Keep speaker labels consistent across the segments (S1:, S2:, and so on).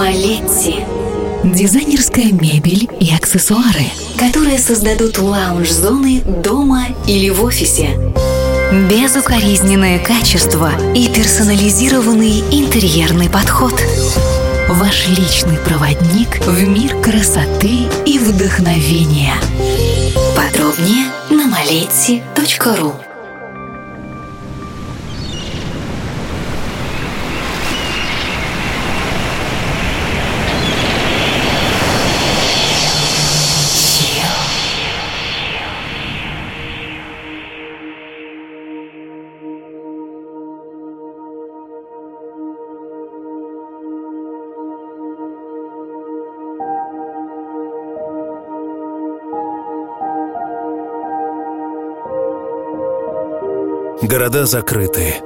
S1: Малетти. Дизайнерская мебель и аксессуары, которые создадут лаунж-зоны дома или в офисе. Безукоризненное качество и персонализированный интерьерный подход. Ваш личный проводник в мир красоты и вдохновения. Подробнее на maleti.ru
S2: Города закрыты.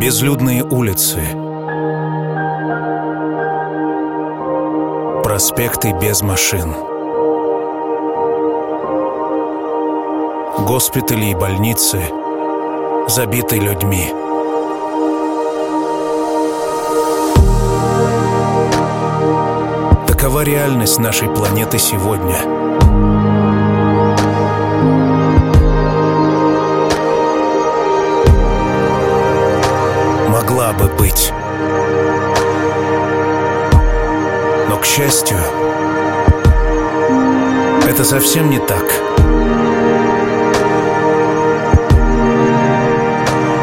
S2: Безлюдные улицы. Проспекты без машин. Госпитали и больницы забиты людьми. Такова реальность нашей планеты сегодня – могла бы быть. Но, к счастью, это совсем не так.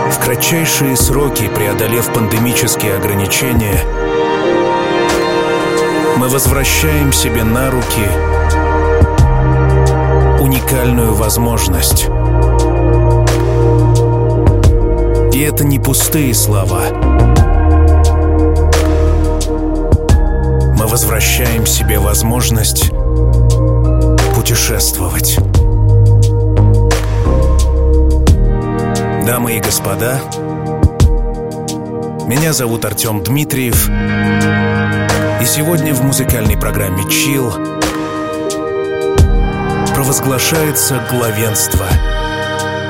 S2: В кратчайшие сроки, преодолев пандемические ограничения, мы возвращаем себе на руки уникальную возможность И это не пустые слова. Мы возвращаем себе возможность путешествовать. Дамы и господа, меня зовут Артем Дмитриев, и сегодня в музыкальной программе «Чил» провозглашается главенство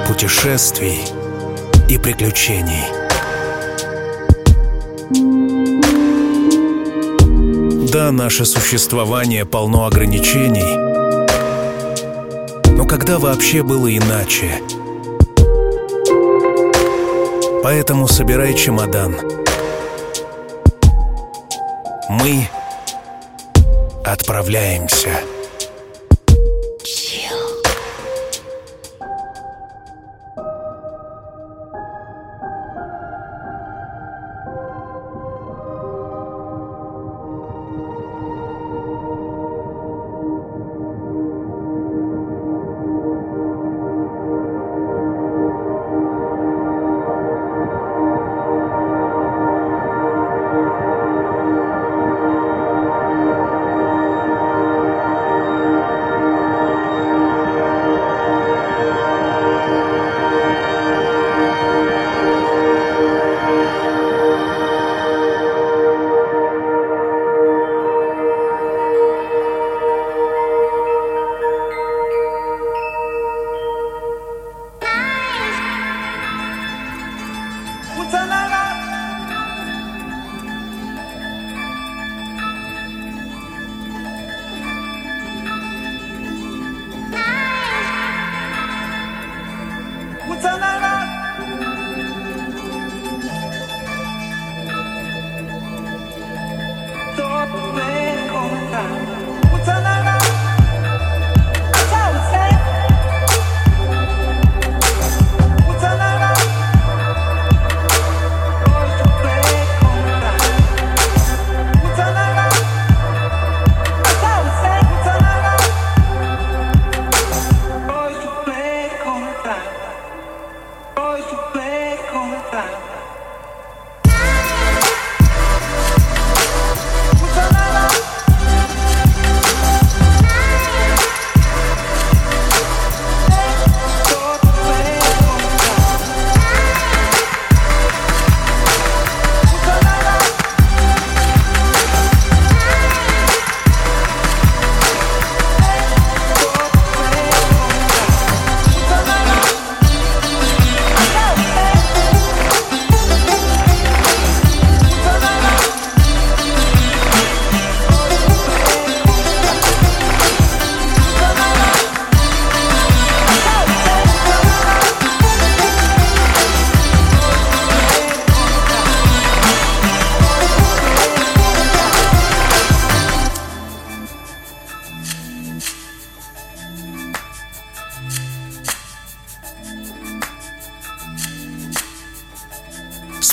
S2: путешествий – и приключений. Да, наше существование полно ограничений, но когда вообще было иначе? Поэтому собирай чемодан. Мы отправляемся.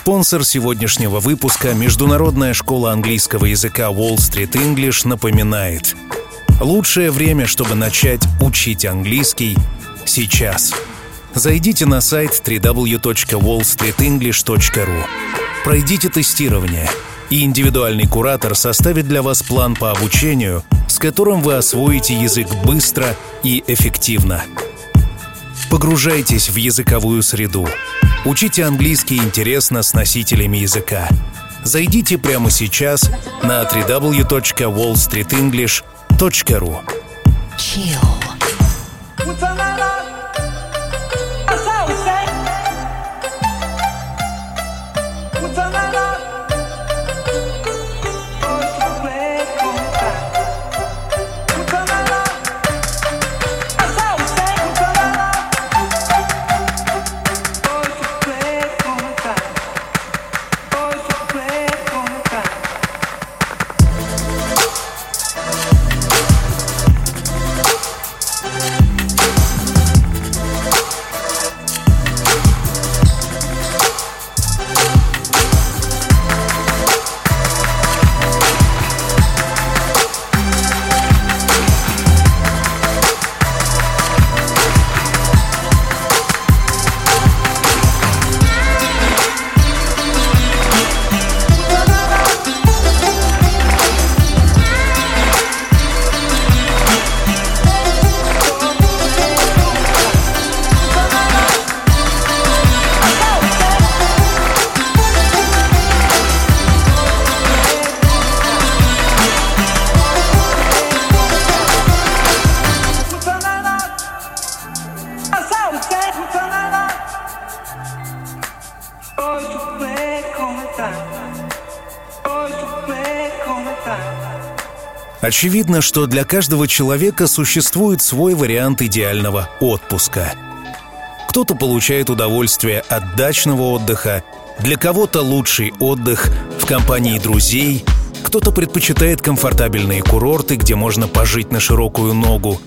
S2: Спонсор сегодняшнего выпуска Международная школа английского языка Wall Street English напоминает Лучшее время, чтобы начать учить английский – сейчас. Зайдите на сайт www.wallstreetenglish.ru Пройдите тестирование, и индивидуальный куратор составит для вас план по обучению, с которым вы освоите язык быстро и эффективно. Погружайтесь в языковую среду. Учите английский интересно с носителями языка. Зайдите прямо сейчас на www.wallstreetenglish.ru
S1: Chill.
S2: Очевидно, что для каждого человека существует свой вариант идеального отпуска. Кто-то получает удовольствие от дачного отдыха, для кого-то лучший отдых в компании друзей, кто-то предпочитает комфортабельные курорты, где можно пожить на широкую ногу,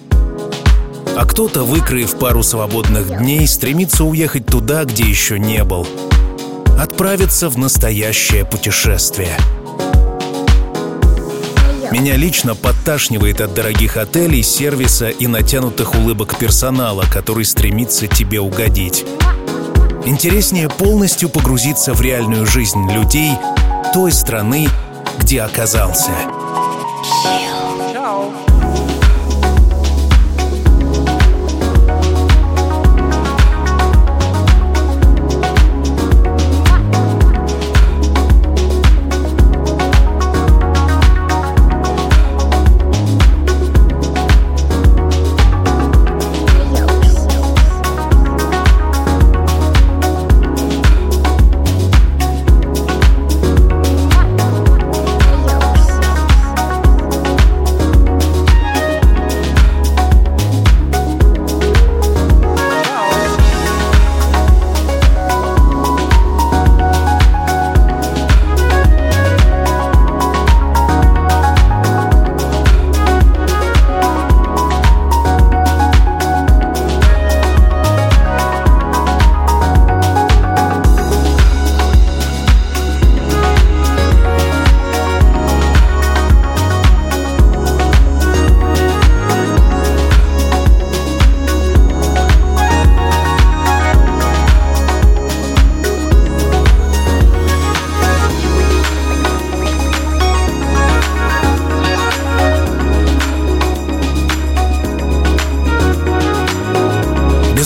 S2: а кто-то, выкроив пару свободных дней, стремится уехать туда, где еще не был. Отправиться в настоящее путешествие – меня лично подташнивает от дорогих отелей, сервиса и натянутых улыбок персонала, который стремится тебе угодить. Интереснее полностью погрузиться в реальную жизнь людей той страны, где оказался.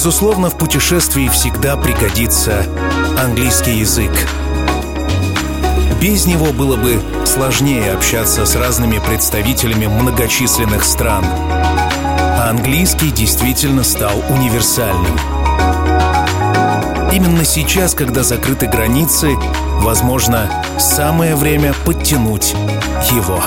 S2: Безусловно, в путешествии всегда пригодится английский язык. Без него было бы сложнее общаться с разными представителями многочисленных стран. А английский действительно стал универсальным. Именно сейчас, когда закрыты границы, возможно, самое время подтянуть его.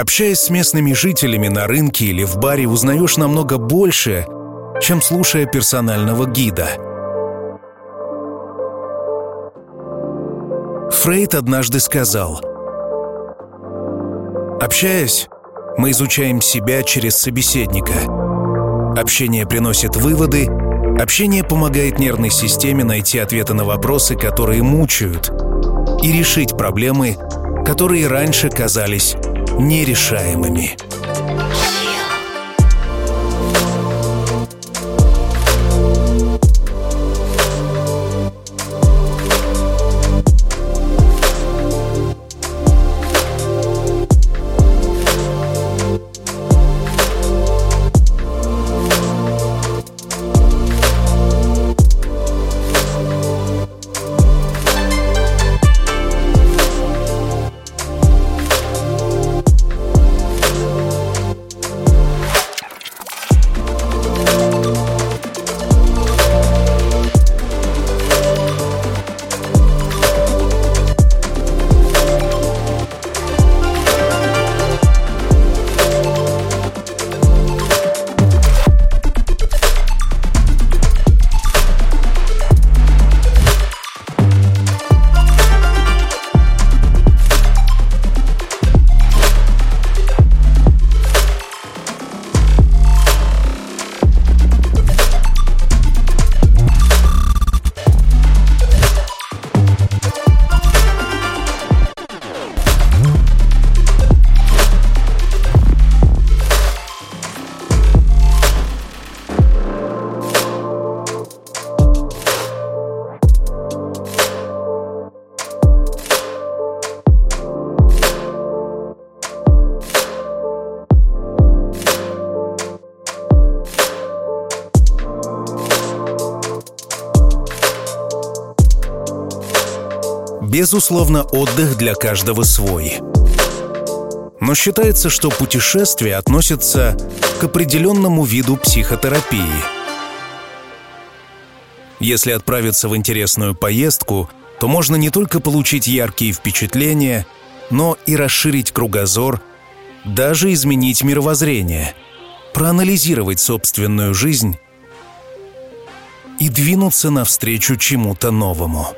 S2: Общаясь с местными жителями на рынке или в баре, узнаешь намного больше, чем слушая персонального гида. Фрейд однажды сказал, «Общаясь, мы изучаем себя через собеседника. Общение приносит выводы, общение помогает нервной системе найти ответы на вопросы, которые мучают, и решить проблемы, которые раньше казались нерешаемыми. Безусловно, отдых для каждого свой. Но считается, что путешествие относится к определенному виду психотерапии. Если отправиться в интересную поездку, то можно не только получить яркие впечатления, но и расширить кругозор, даже изменить мировоззрение, проанализировать собственную жизнь и двинуться навстречу чему-то новому.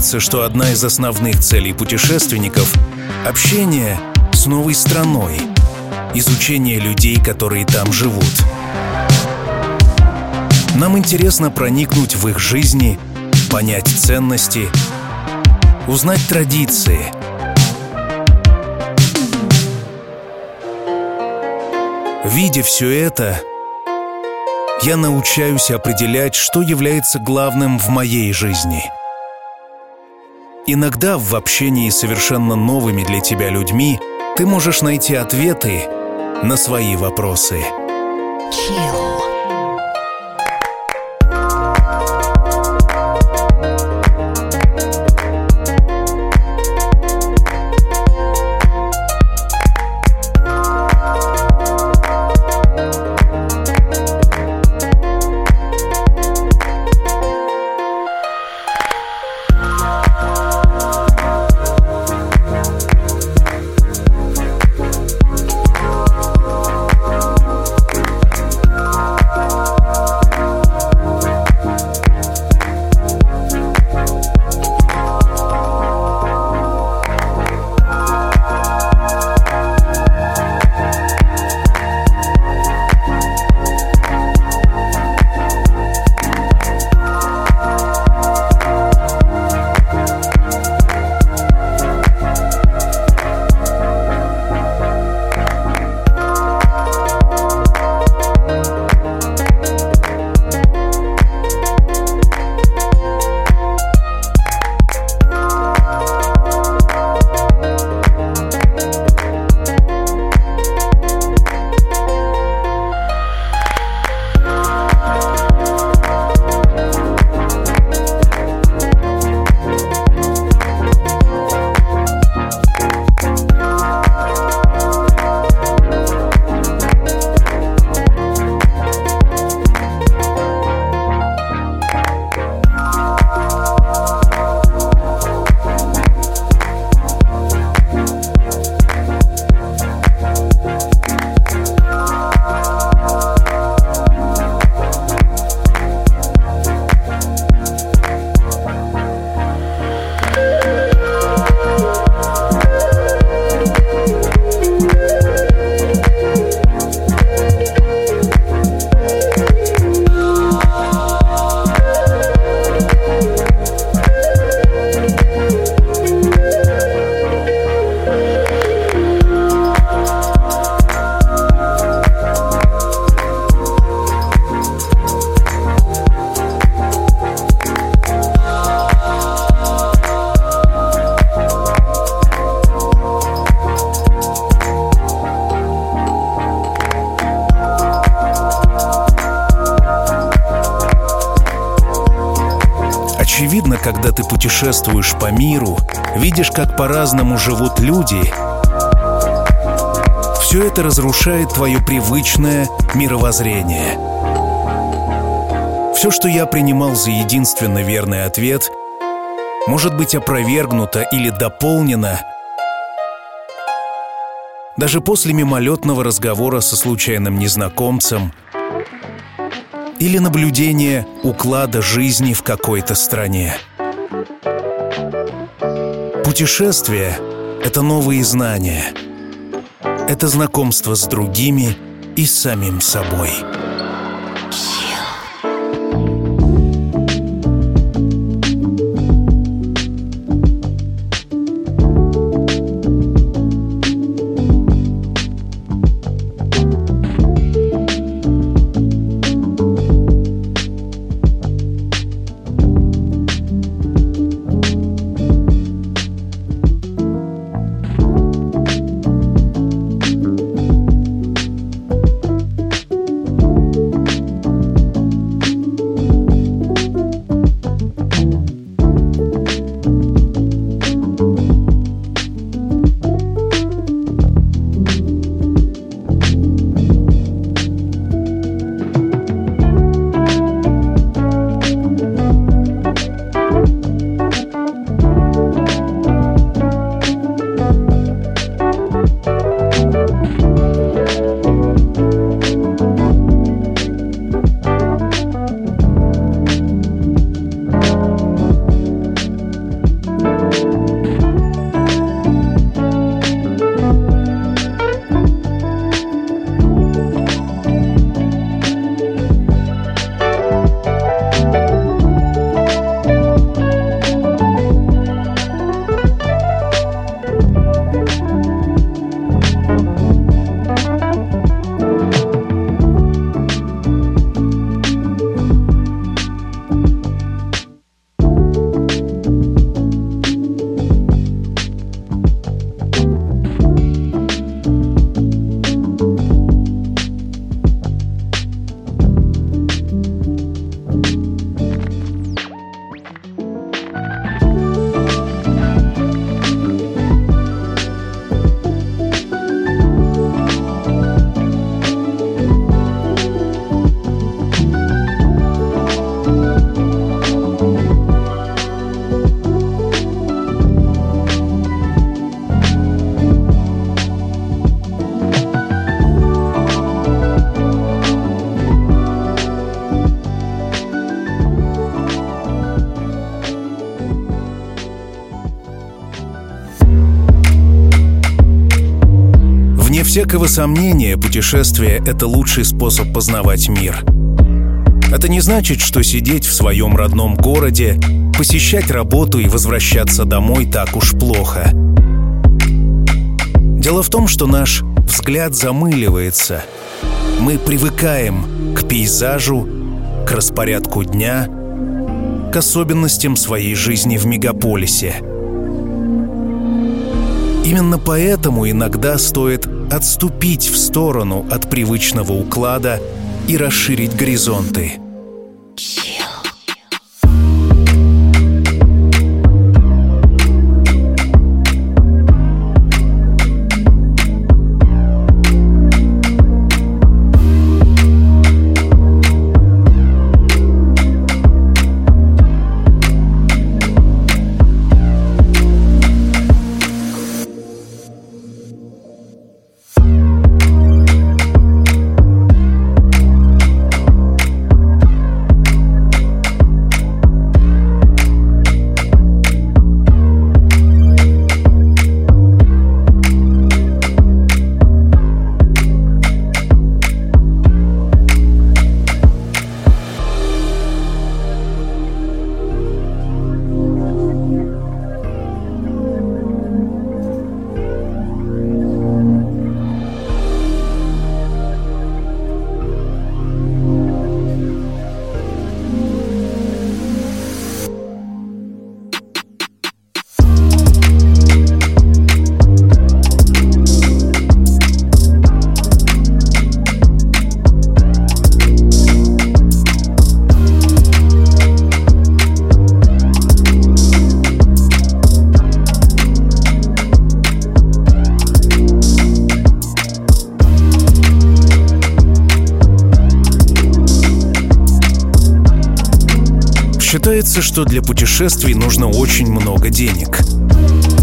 S2: Считается, что одна из основных целей путешественников — общение с новой страной, изучение людей, которые там живут. Нам интересно проникнуть в их жизни, понять ценности, узнать традиции. Видя все это, я научаюсь определять, что является главным в моей жизни. Иногда в общении с совершенно новыми для тебя людьми ты можешь найти ответы на свои вопросы. Chill. Когда ты путешествуешь по миру, видишь, как по-разному живут люди, все это разрушает твое привычное мировоззрение. Все, что я принимал за единственно верный ответ, может быть опровергнуто или дополнено даже после мимолетного разговора со случайным незнакомцем или наблюдения уклада жизни в какой-то стране. Путешествие — это новые знания. Это знакомство с другими и самим собой. Всякого сомнения, путешествие — это лучший способ познавать мир. Это не значит, что сидеть в своем родном городе, посещать работу и возвращаться домой так уж плохо. Дело в том, что наш взгляд замыливается. Мы привыкаем к пейзажу, к распорядку дня, к особенностям своей жизни в мегаполисе. Именно поэтому иногда стоит отступить в сторону от привычного уклада и расширить горизонты. Считается, что для путешествий нужно очень много денег.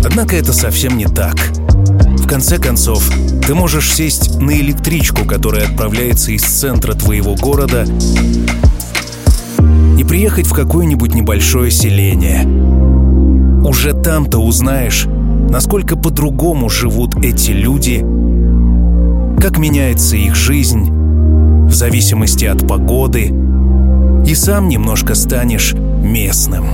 S2: Однако это совсем не так. В конце концов, ты можешь сесть на электричку, которая отправляется из центра твоего города, и приехать в какое-нибудь небольшое селение. Уже там-то узнаешь, насколько по-другому живут эти люди, как меняется их жизнь в зависимости от погоды – и сам немножко станешь местным.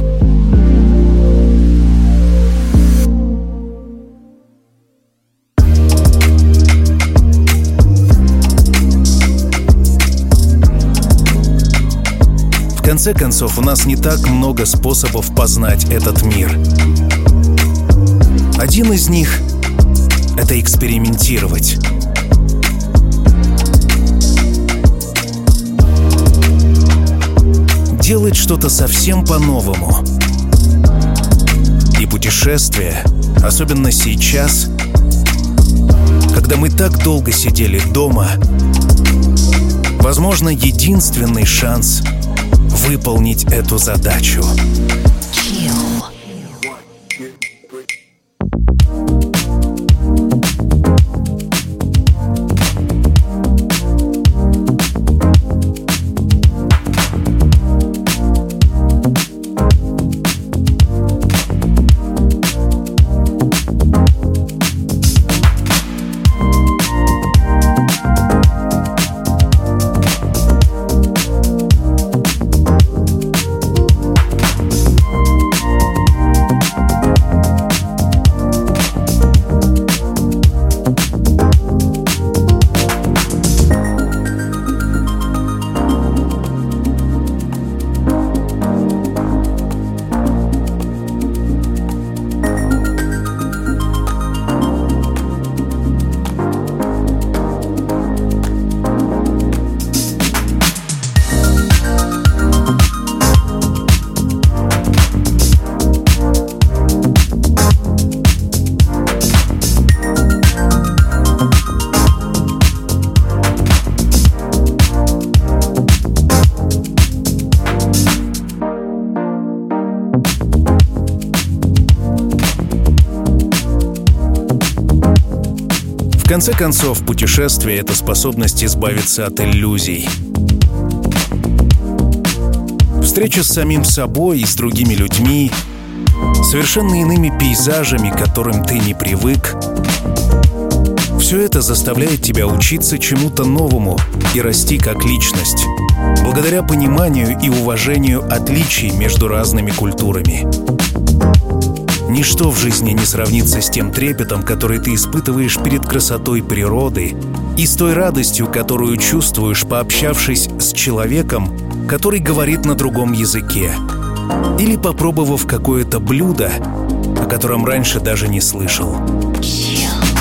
S2: В конце концов, у нас не так много способов познать этот мир. Один из них — это экспериментировать. Делать что-то совсем по-новому. И путешествие, особенно сейчас, когда мы так долго сидели дома, возможно, единственный шанс выполнить эту задачу. Конце концов, путешествие — это способность избавиться от иллюзий. Встреча с самим собой и с другими людьми, совершенно иными пейзажами, к которым ты не привык.
S3: Все это заставляет тебя учиться чему-то новому и расти как личность, благодаря пониманию и уважению отличий между разными культурами. Ничто в жизни не сравнится с тем трепетом, который ты испытываешь перед красотой природы и с той радостью, которую чувствуешь, пообщавшись с человеком, который говорит на другом языке, или попробовав какое-то блюдо, о котором раньше даже не слышал. ли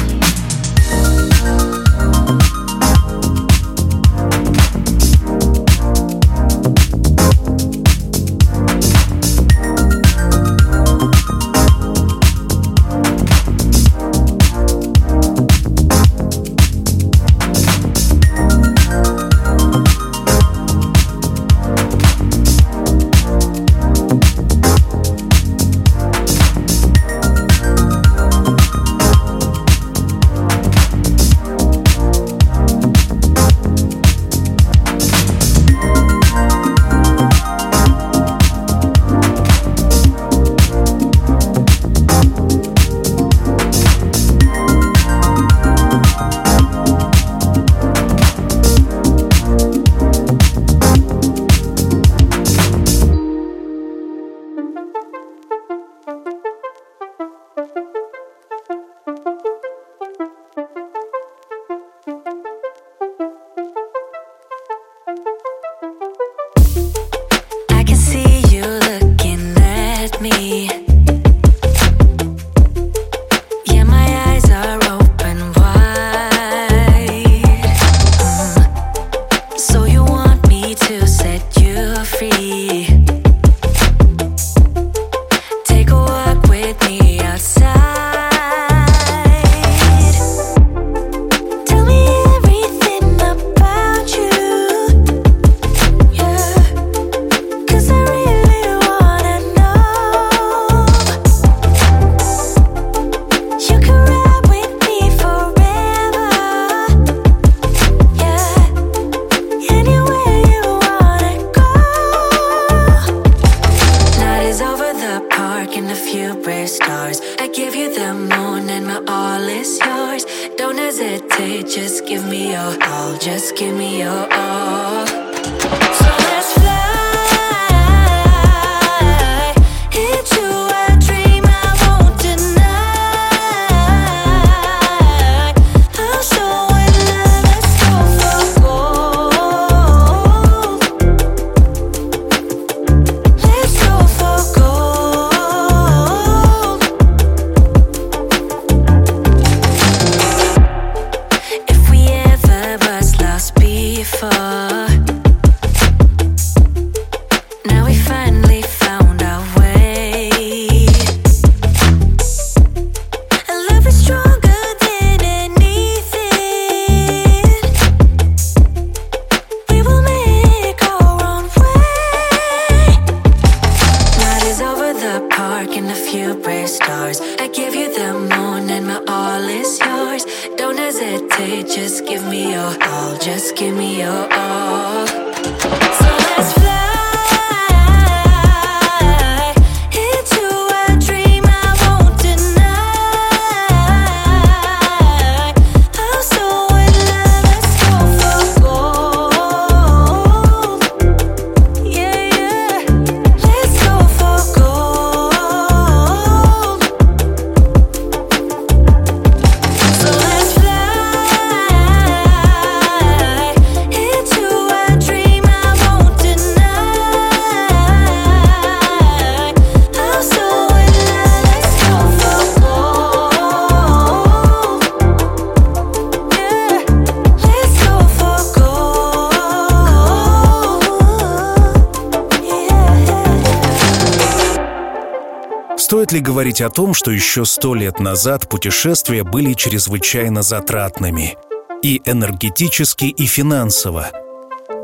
S3: о том, что еще сто лет назад путешествия были чрезвычайно затратными и энергетически, и финансово.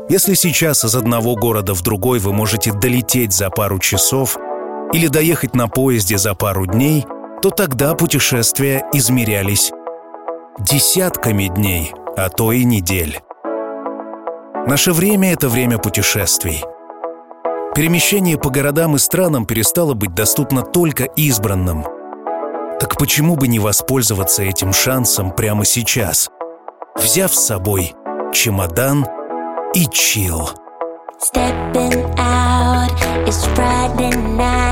S3: Если сейчас из одного города в другой вы можете долететь за пару часов или доехать на поезде за пару дней, то тогда путешествия измерялись десятками дней, а то и недель. Наше время — это время путешествий — Перемещение по городам и странам перестало быть доступно только избранным.
S4: Так почему бы не воспользоваться этим шансом прямо сейчас, взяв с собой чемодан и чил? Stepping out is Friday night.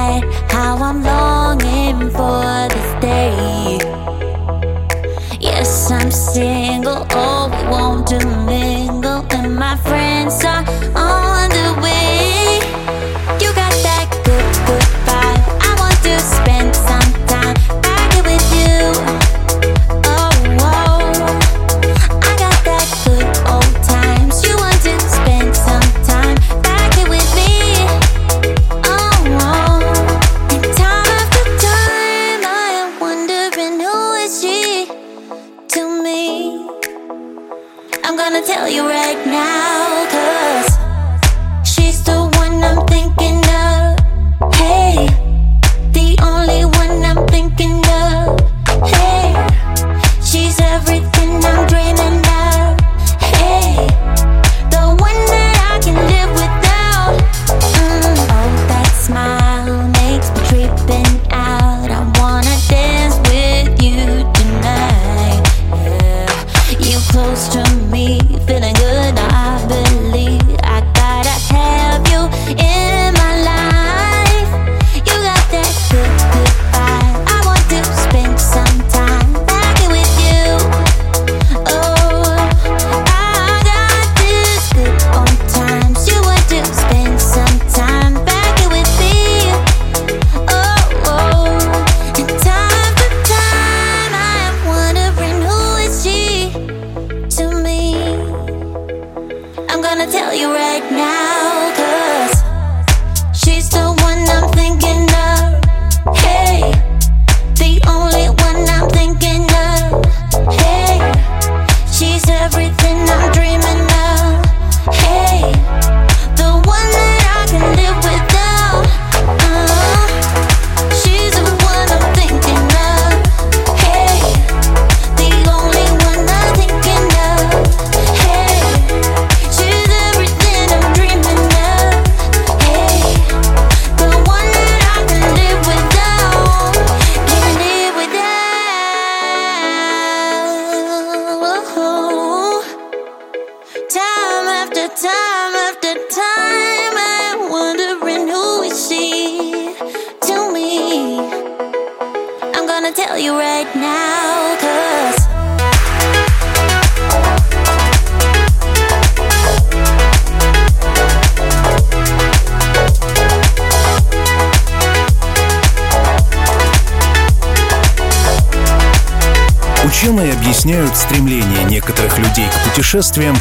S4: путешествиям,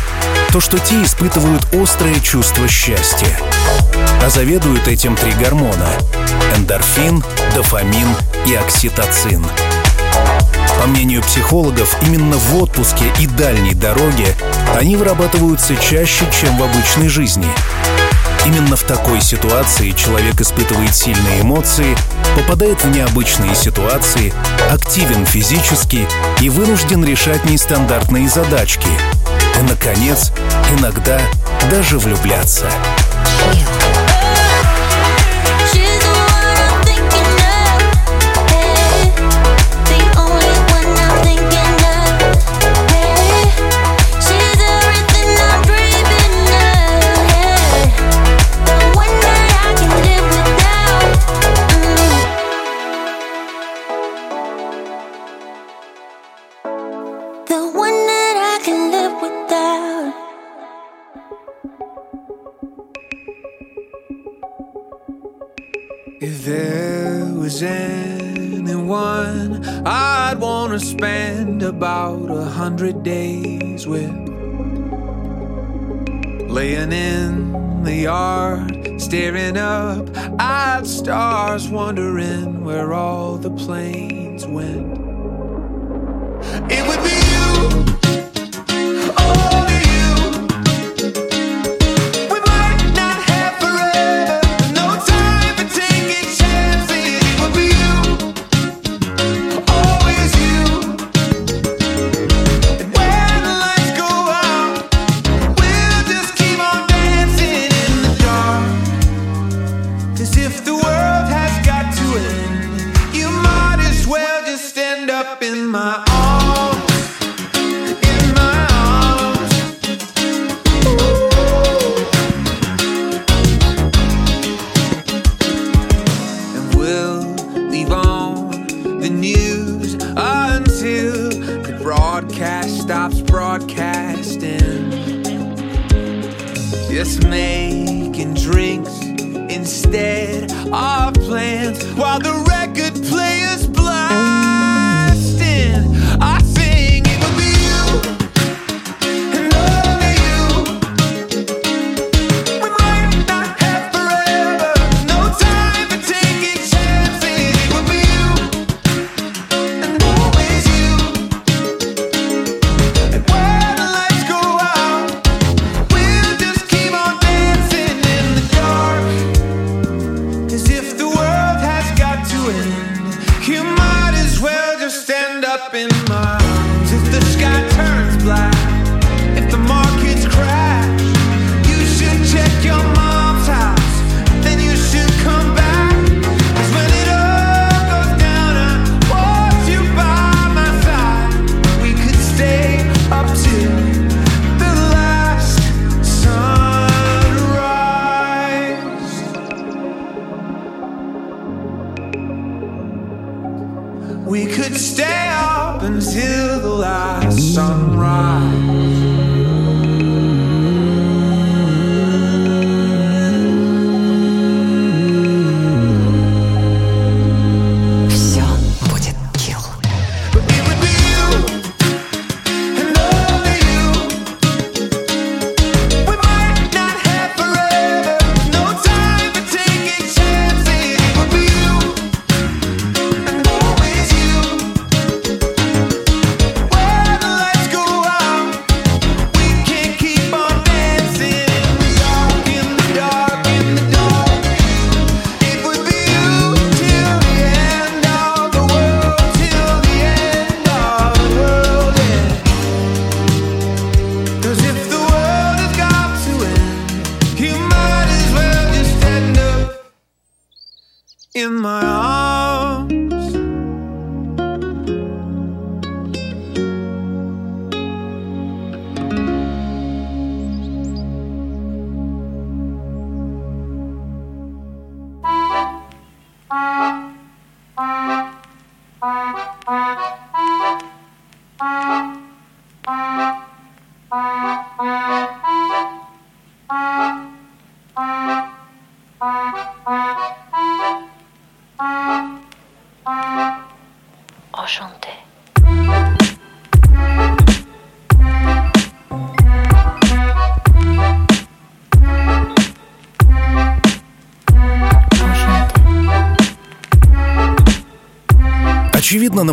S4: то что те испытывают острое чувство счастья. А заведуют этим три гормона – эндорфин, дофамин и окситоцин. По мнению психологов, именно в отпуске и дальней дороге они вырабатываются чаще, чем в обычной жизни. Именно в такой ситуации человек испытывает сильные эмоции, попадает в необычные ситуации, активен физически и вынужден решать нестандартные задачки – и, наконец, иногда даже влюбляться.
S5: was anyone, I'd wanna spend about a hundred days with. Laying in the yard, staring up at stars, wondering where all the planes went. Up in my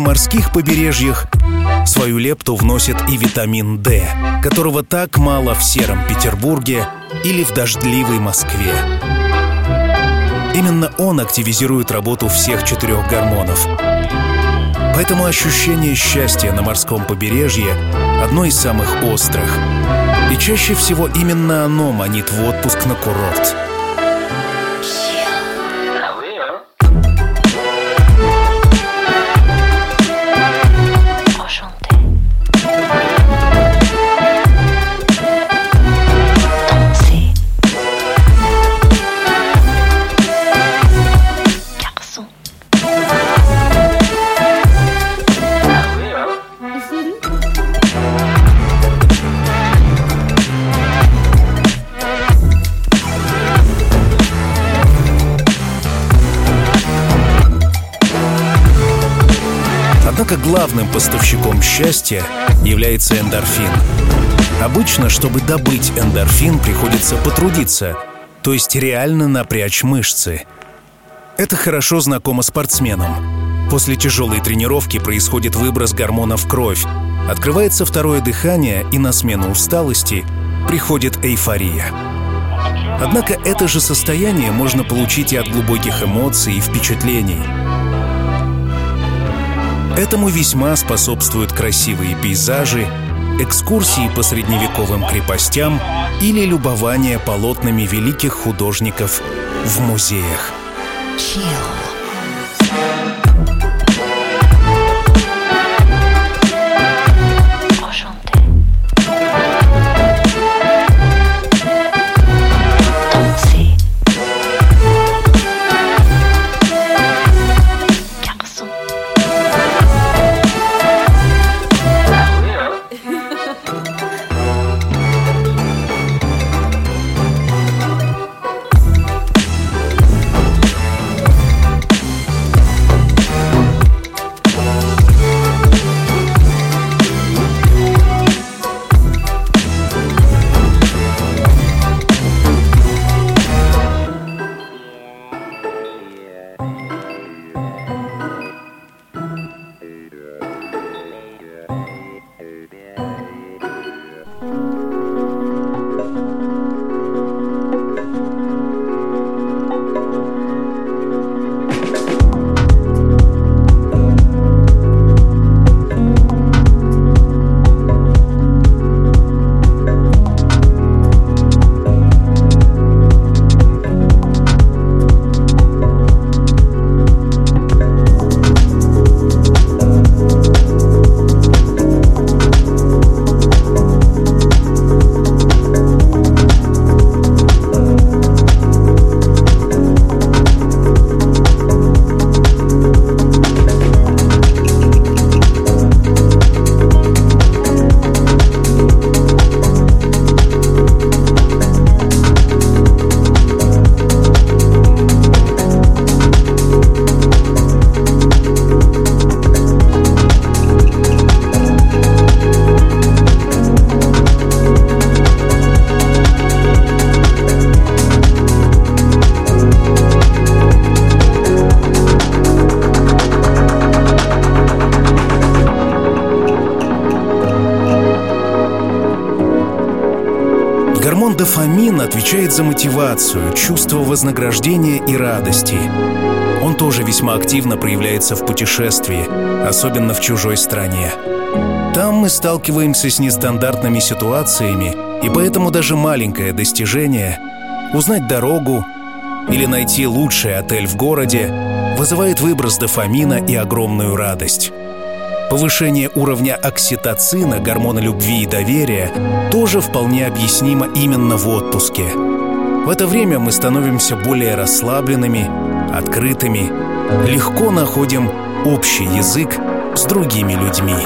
S2: морских побережьях свою лепту вносит и витамин D, которого так мало в сером Петербурге или в дождливой Москве. Именно он активизирует работу всех четырех гормонов. Поэтому ощущение счастья на морском побережье одно из самых острых. И чаще всего именно оно манит в отпуск на курорт. Поставщиком счастья является эндорфин. Обычно, чтобы добыть эндорфин, приходится потрудиться, то есть реально напрячь мышцы. Это хорошо знакомо спортсменам. После тяжелой тренировки происходит выброс гормонов в кровь, открывается второе дыхание и на смену усталости приходит эйфория. Однако это же состояние можно получить и от глубоких эмоций и впечатлений. Этому весьма способствуют красивые пейзажи, экскурсии по средневековым крепостям или любование полотнами великих художников в музеях.
S4: Chill.
S2: Отвечает за мотивацию, чувство вознаграждения и радости. Он тоже весьма активно проявляется в путешествии, особенно в чужой стране. Там мы сталкиваемся с нестандартными ситуациями, и поэтому даже маленькое достижение — узнать дорогу или найти лучший отель в городе — вызывает выброс дофамина и огромную радость. Повышение уровня окситоцина, гормона любви и доверия, тоже вполне объяснимо именно в отпуске. В это время мы становимся более расслабленными, открытыми, легко находим общий язык с другими людьми.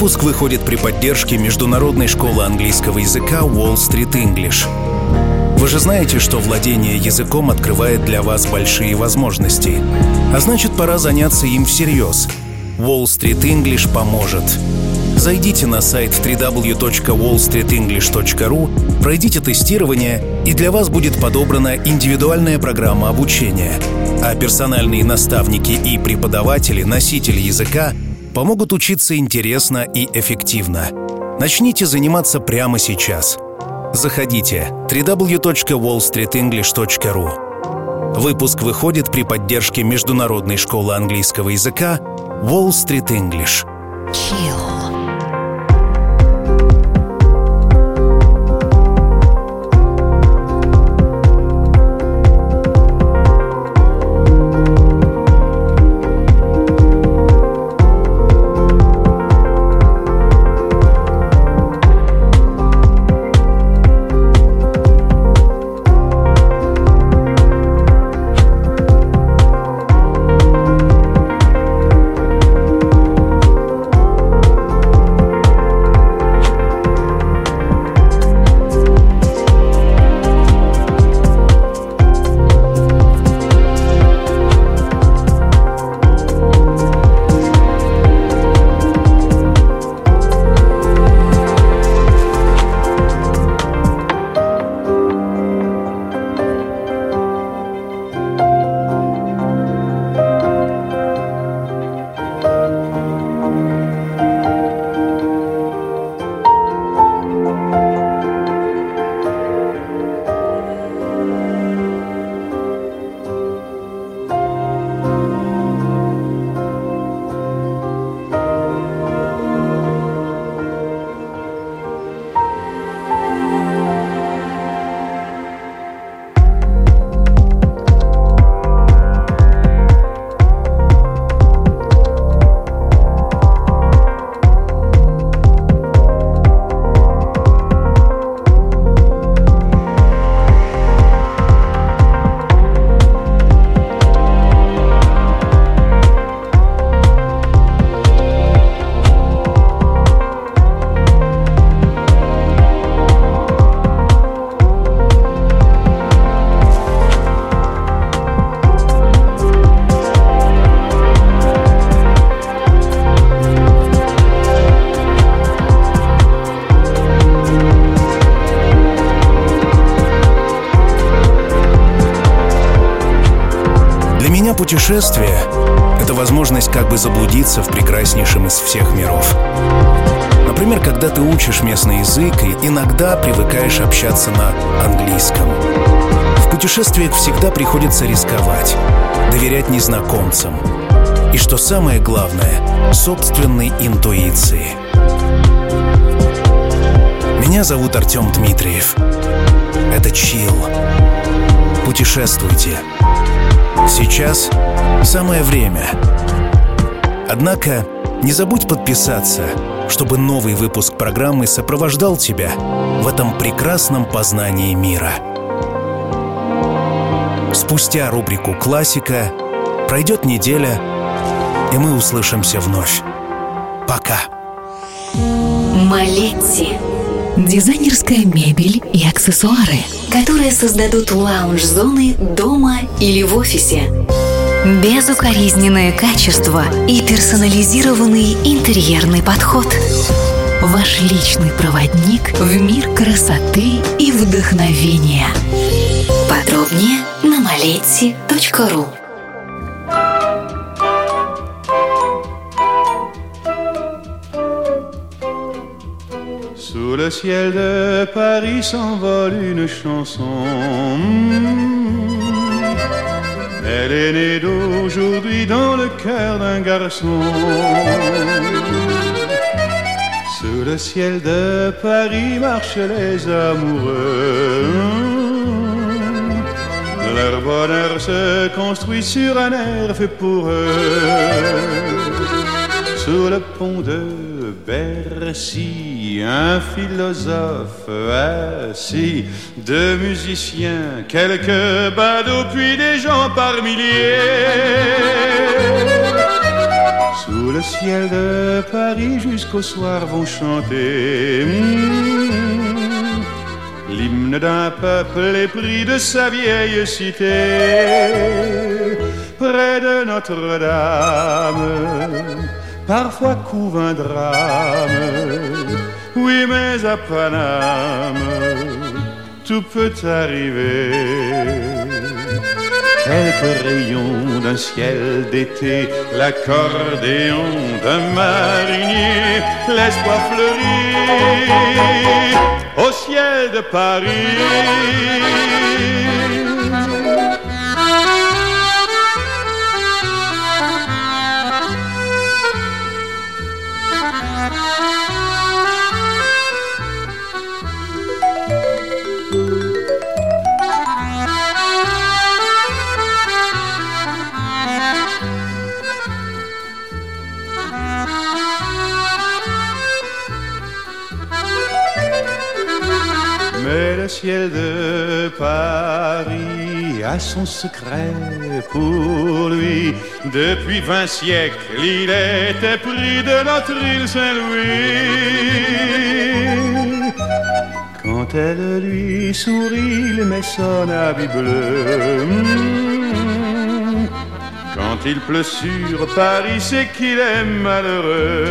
S2: Выпуск выходит при поддержке Международной школы английского языка Wall Street English. Вы же знаете, что владение языком открывает для вас большие возможности. А значит, пора заняться им всерьез. Wall Street English поможет. Зайдите на сайт www.wallstreetenglish.ru, пройдите тестирование, и для вас будет подобрана индивидуальная программа обучения. А персональные наставники и преподаватели, носители языка – помогут учиться интересно и эффективно. Начните заниматься прямо сейчас. Заходите www.wallstreetenglish.ru Выпуск выходит при поддержке Международной школы английского языка Wall Street English.
S1: Chill.
S2: Путешествие — это возможность как бы заблудиться в прекраснейшем из всех миров. Например, когда ты учишь местный язык и иногда привыкаешь общаться на английском. В путешествиях всегда приходится рисковать, доверять незнакомцам. И что самое главное — собственной интуиции. Меня зовут Артем Дмитриев. Это Чил. Путешествуйте. Сейчас самое время. Однако не забудь подписаться, чтобы новый выпуск программы сопровождал тебя в этом прекрасном познании мира. Спустя рубрику «Классика» пройдет неделя, и мы услышимся вновь. Пока.
S1: Малетти. Дизайнерская мебель и аксессуары, которые создадут лаунж-зоны дома или в офисе. Безукоризненное качество и персонализированный интерьерный подход. Ваш личный проводник в мир красоты и вдохновения. Подробнее на maleti.ru
S6: le ciel de Paris s'envole une chanson. Elle est née d'aujourd'hui dans le cœur d'un garçon. Sous le ciel de Paris marchent les amoureux. Leur bonheur se construit sur un air fait pour eux. Sous le pont de Bercy, un philosophe assis, deux musiciens, quelques badauds, puis des gens par milliers. Sous le ciel de Paris jusqu'au soir vont chanter mm, l'hymne d'un peuple épris de sa vieille cité. Près de Notre-Dame, parfois couve un drame. Oui, mais à Paname, tout peut arriver quelques rayons d'un ciel d'été, l'accordéon d'un marinier, l'espoir fleurit au ciel de Paris. Ciel de Paris a son secret pour lui. Depuis vingt siècles, il était pris de notre île Saint-Louis. Quand elle lui sourit, il met son habit bleu. Quand il pleut sur Paris, c'est qu'il est malheureux.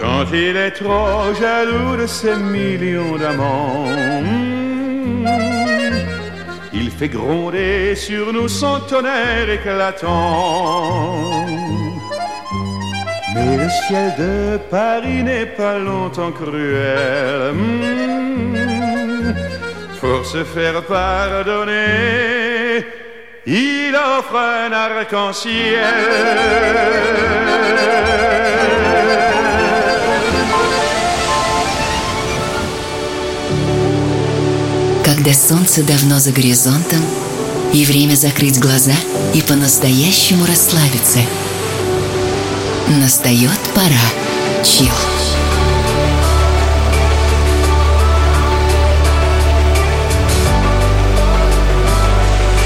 S6: Quand il est trop jaloux de ses millions d'amants, il fait gronder sur nous son tonnerre éclatant. Mais le ciel de Paris n'est pas longtemps cruel. Pour se faire pardonner, il offre un arc-en-ciel.
S1: Когда солнце давно за горизонтом, и время закрыть глаза и по-настоящему расслабиться. Настает пора. Чил.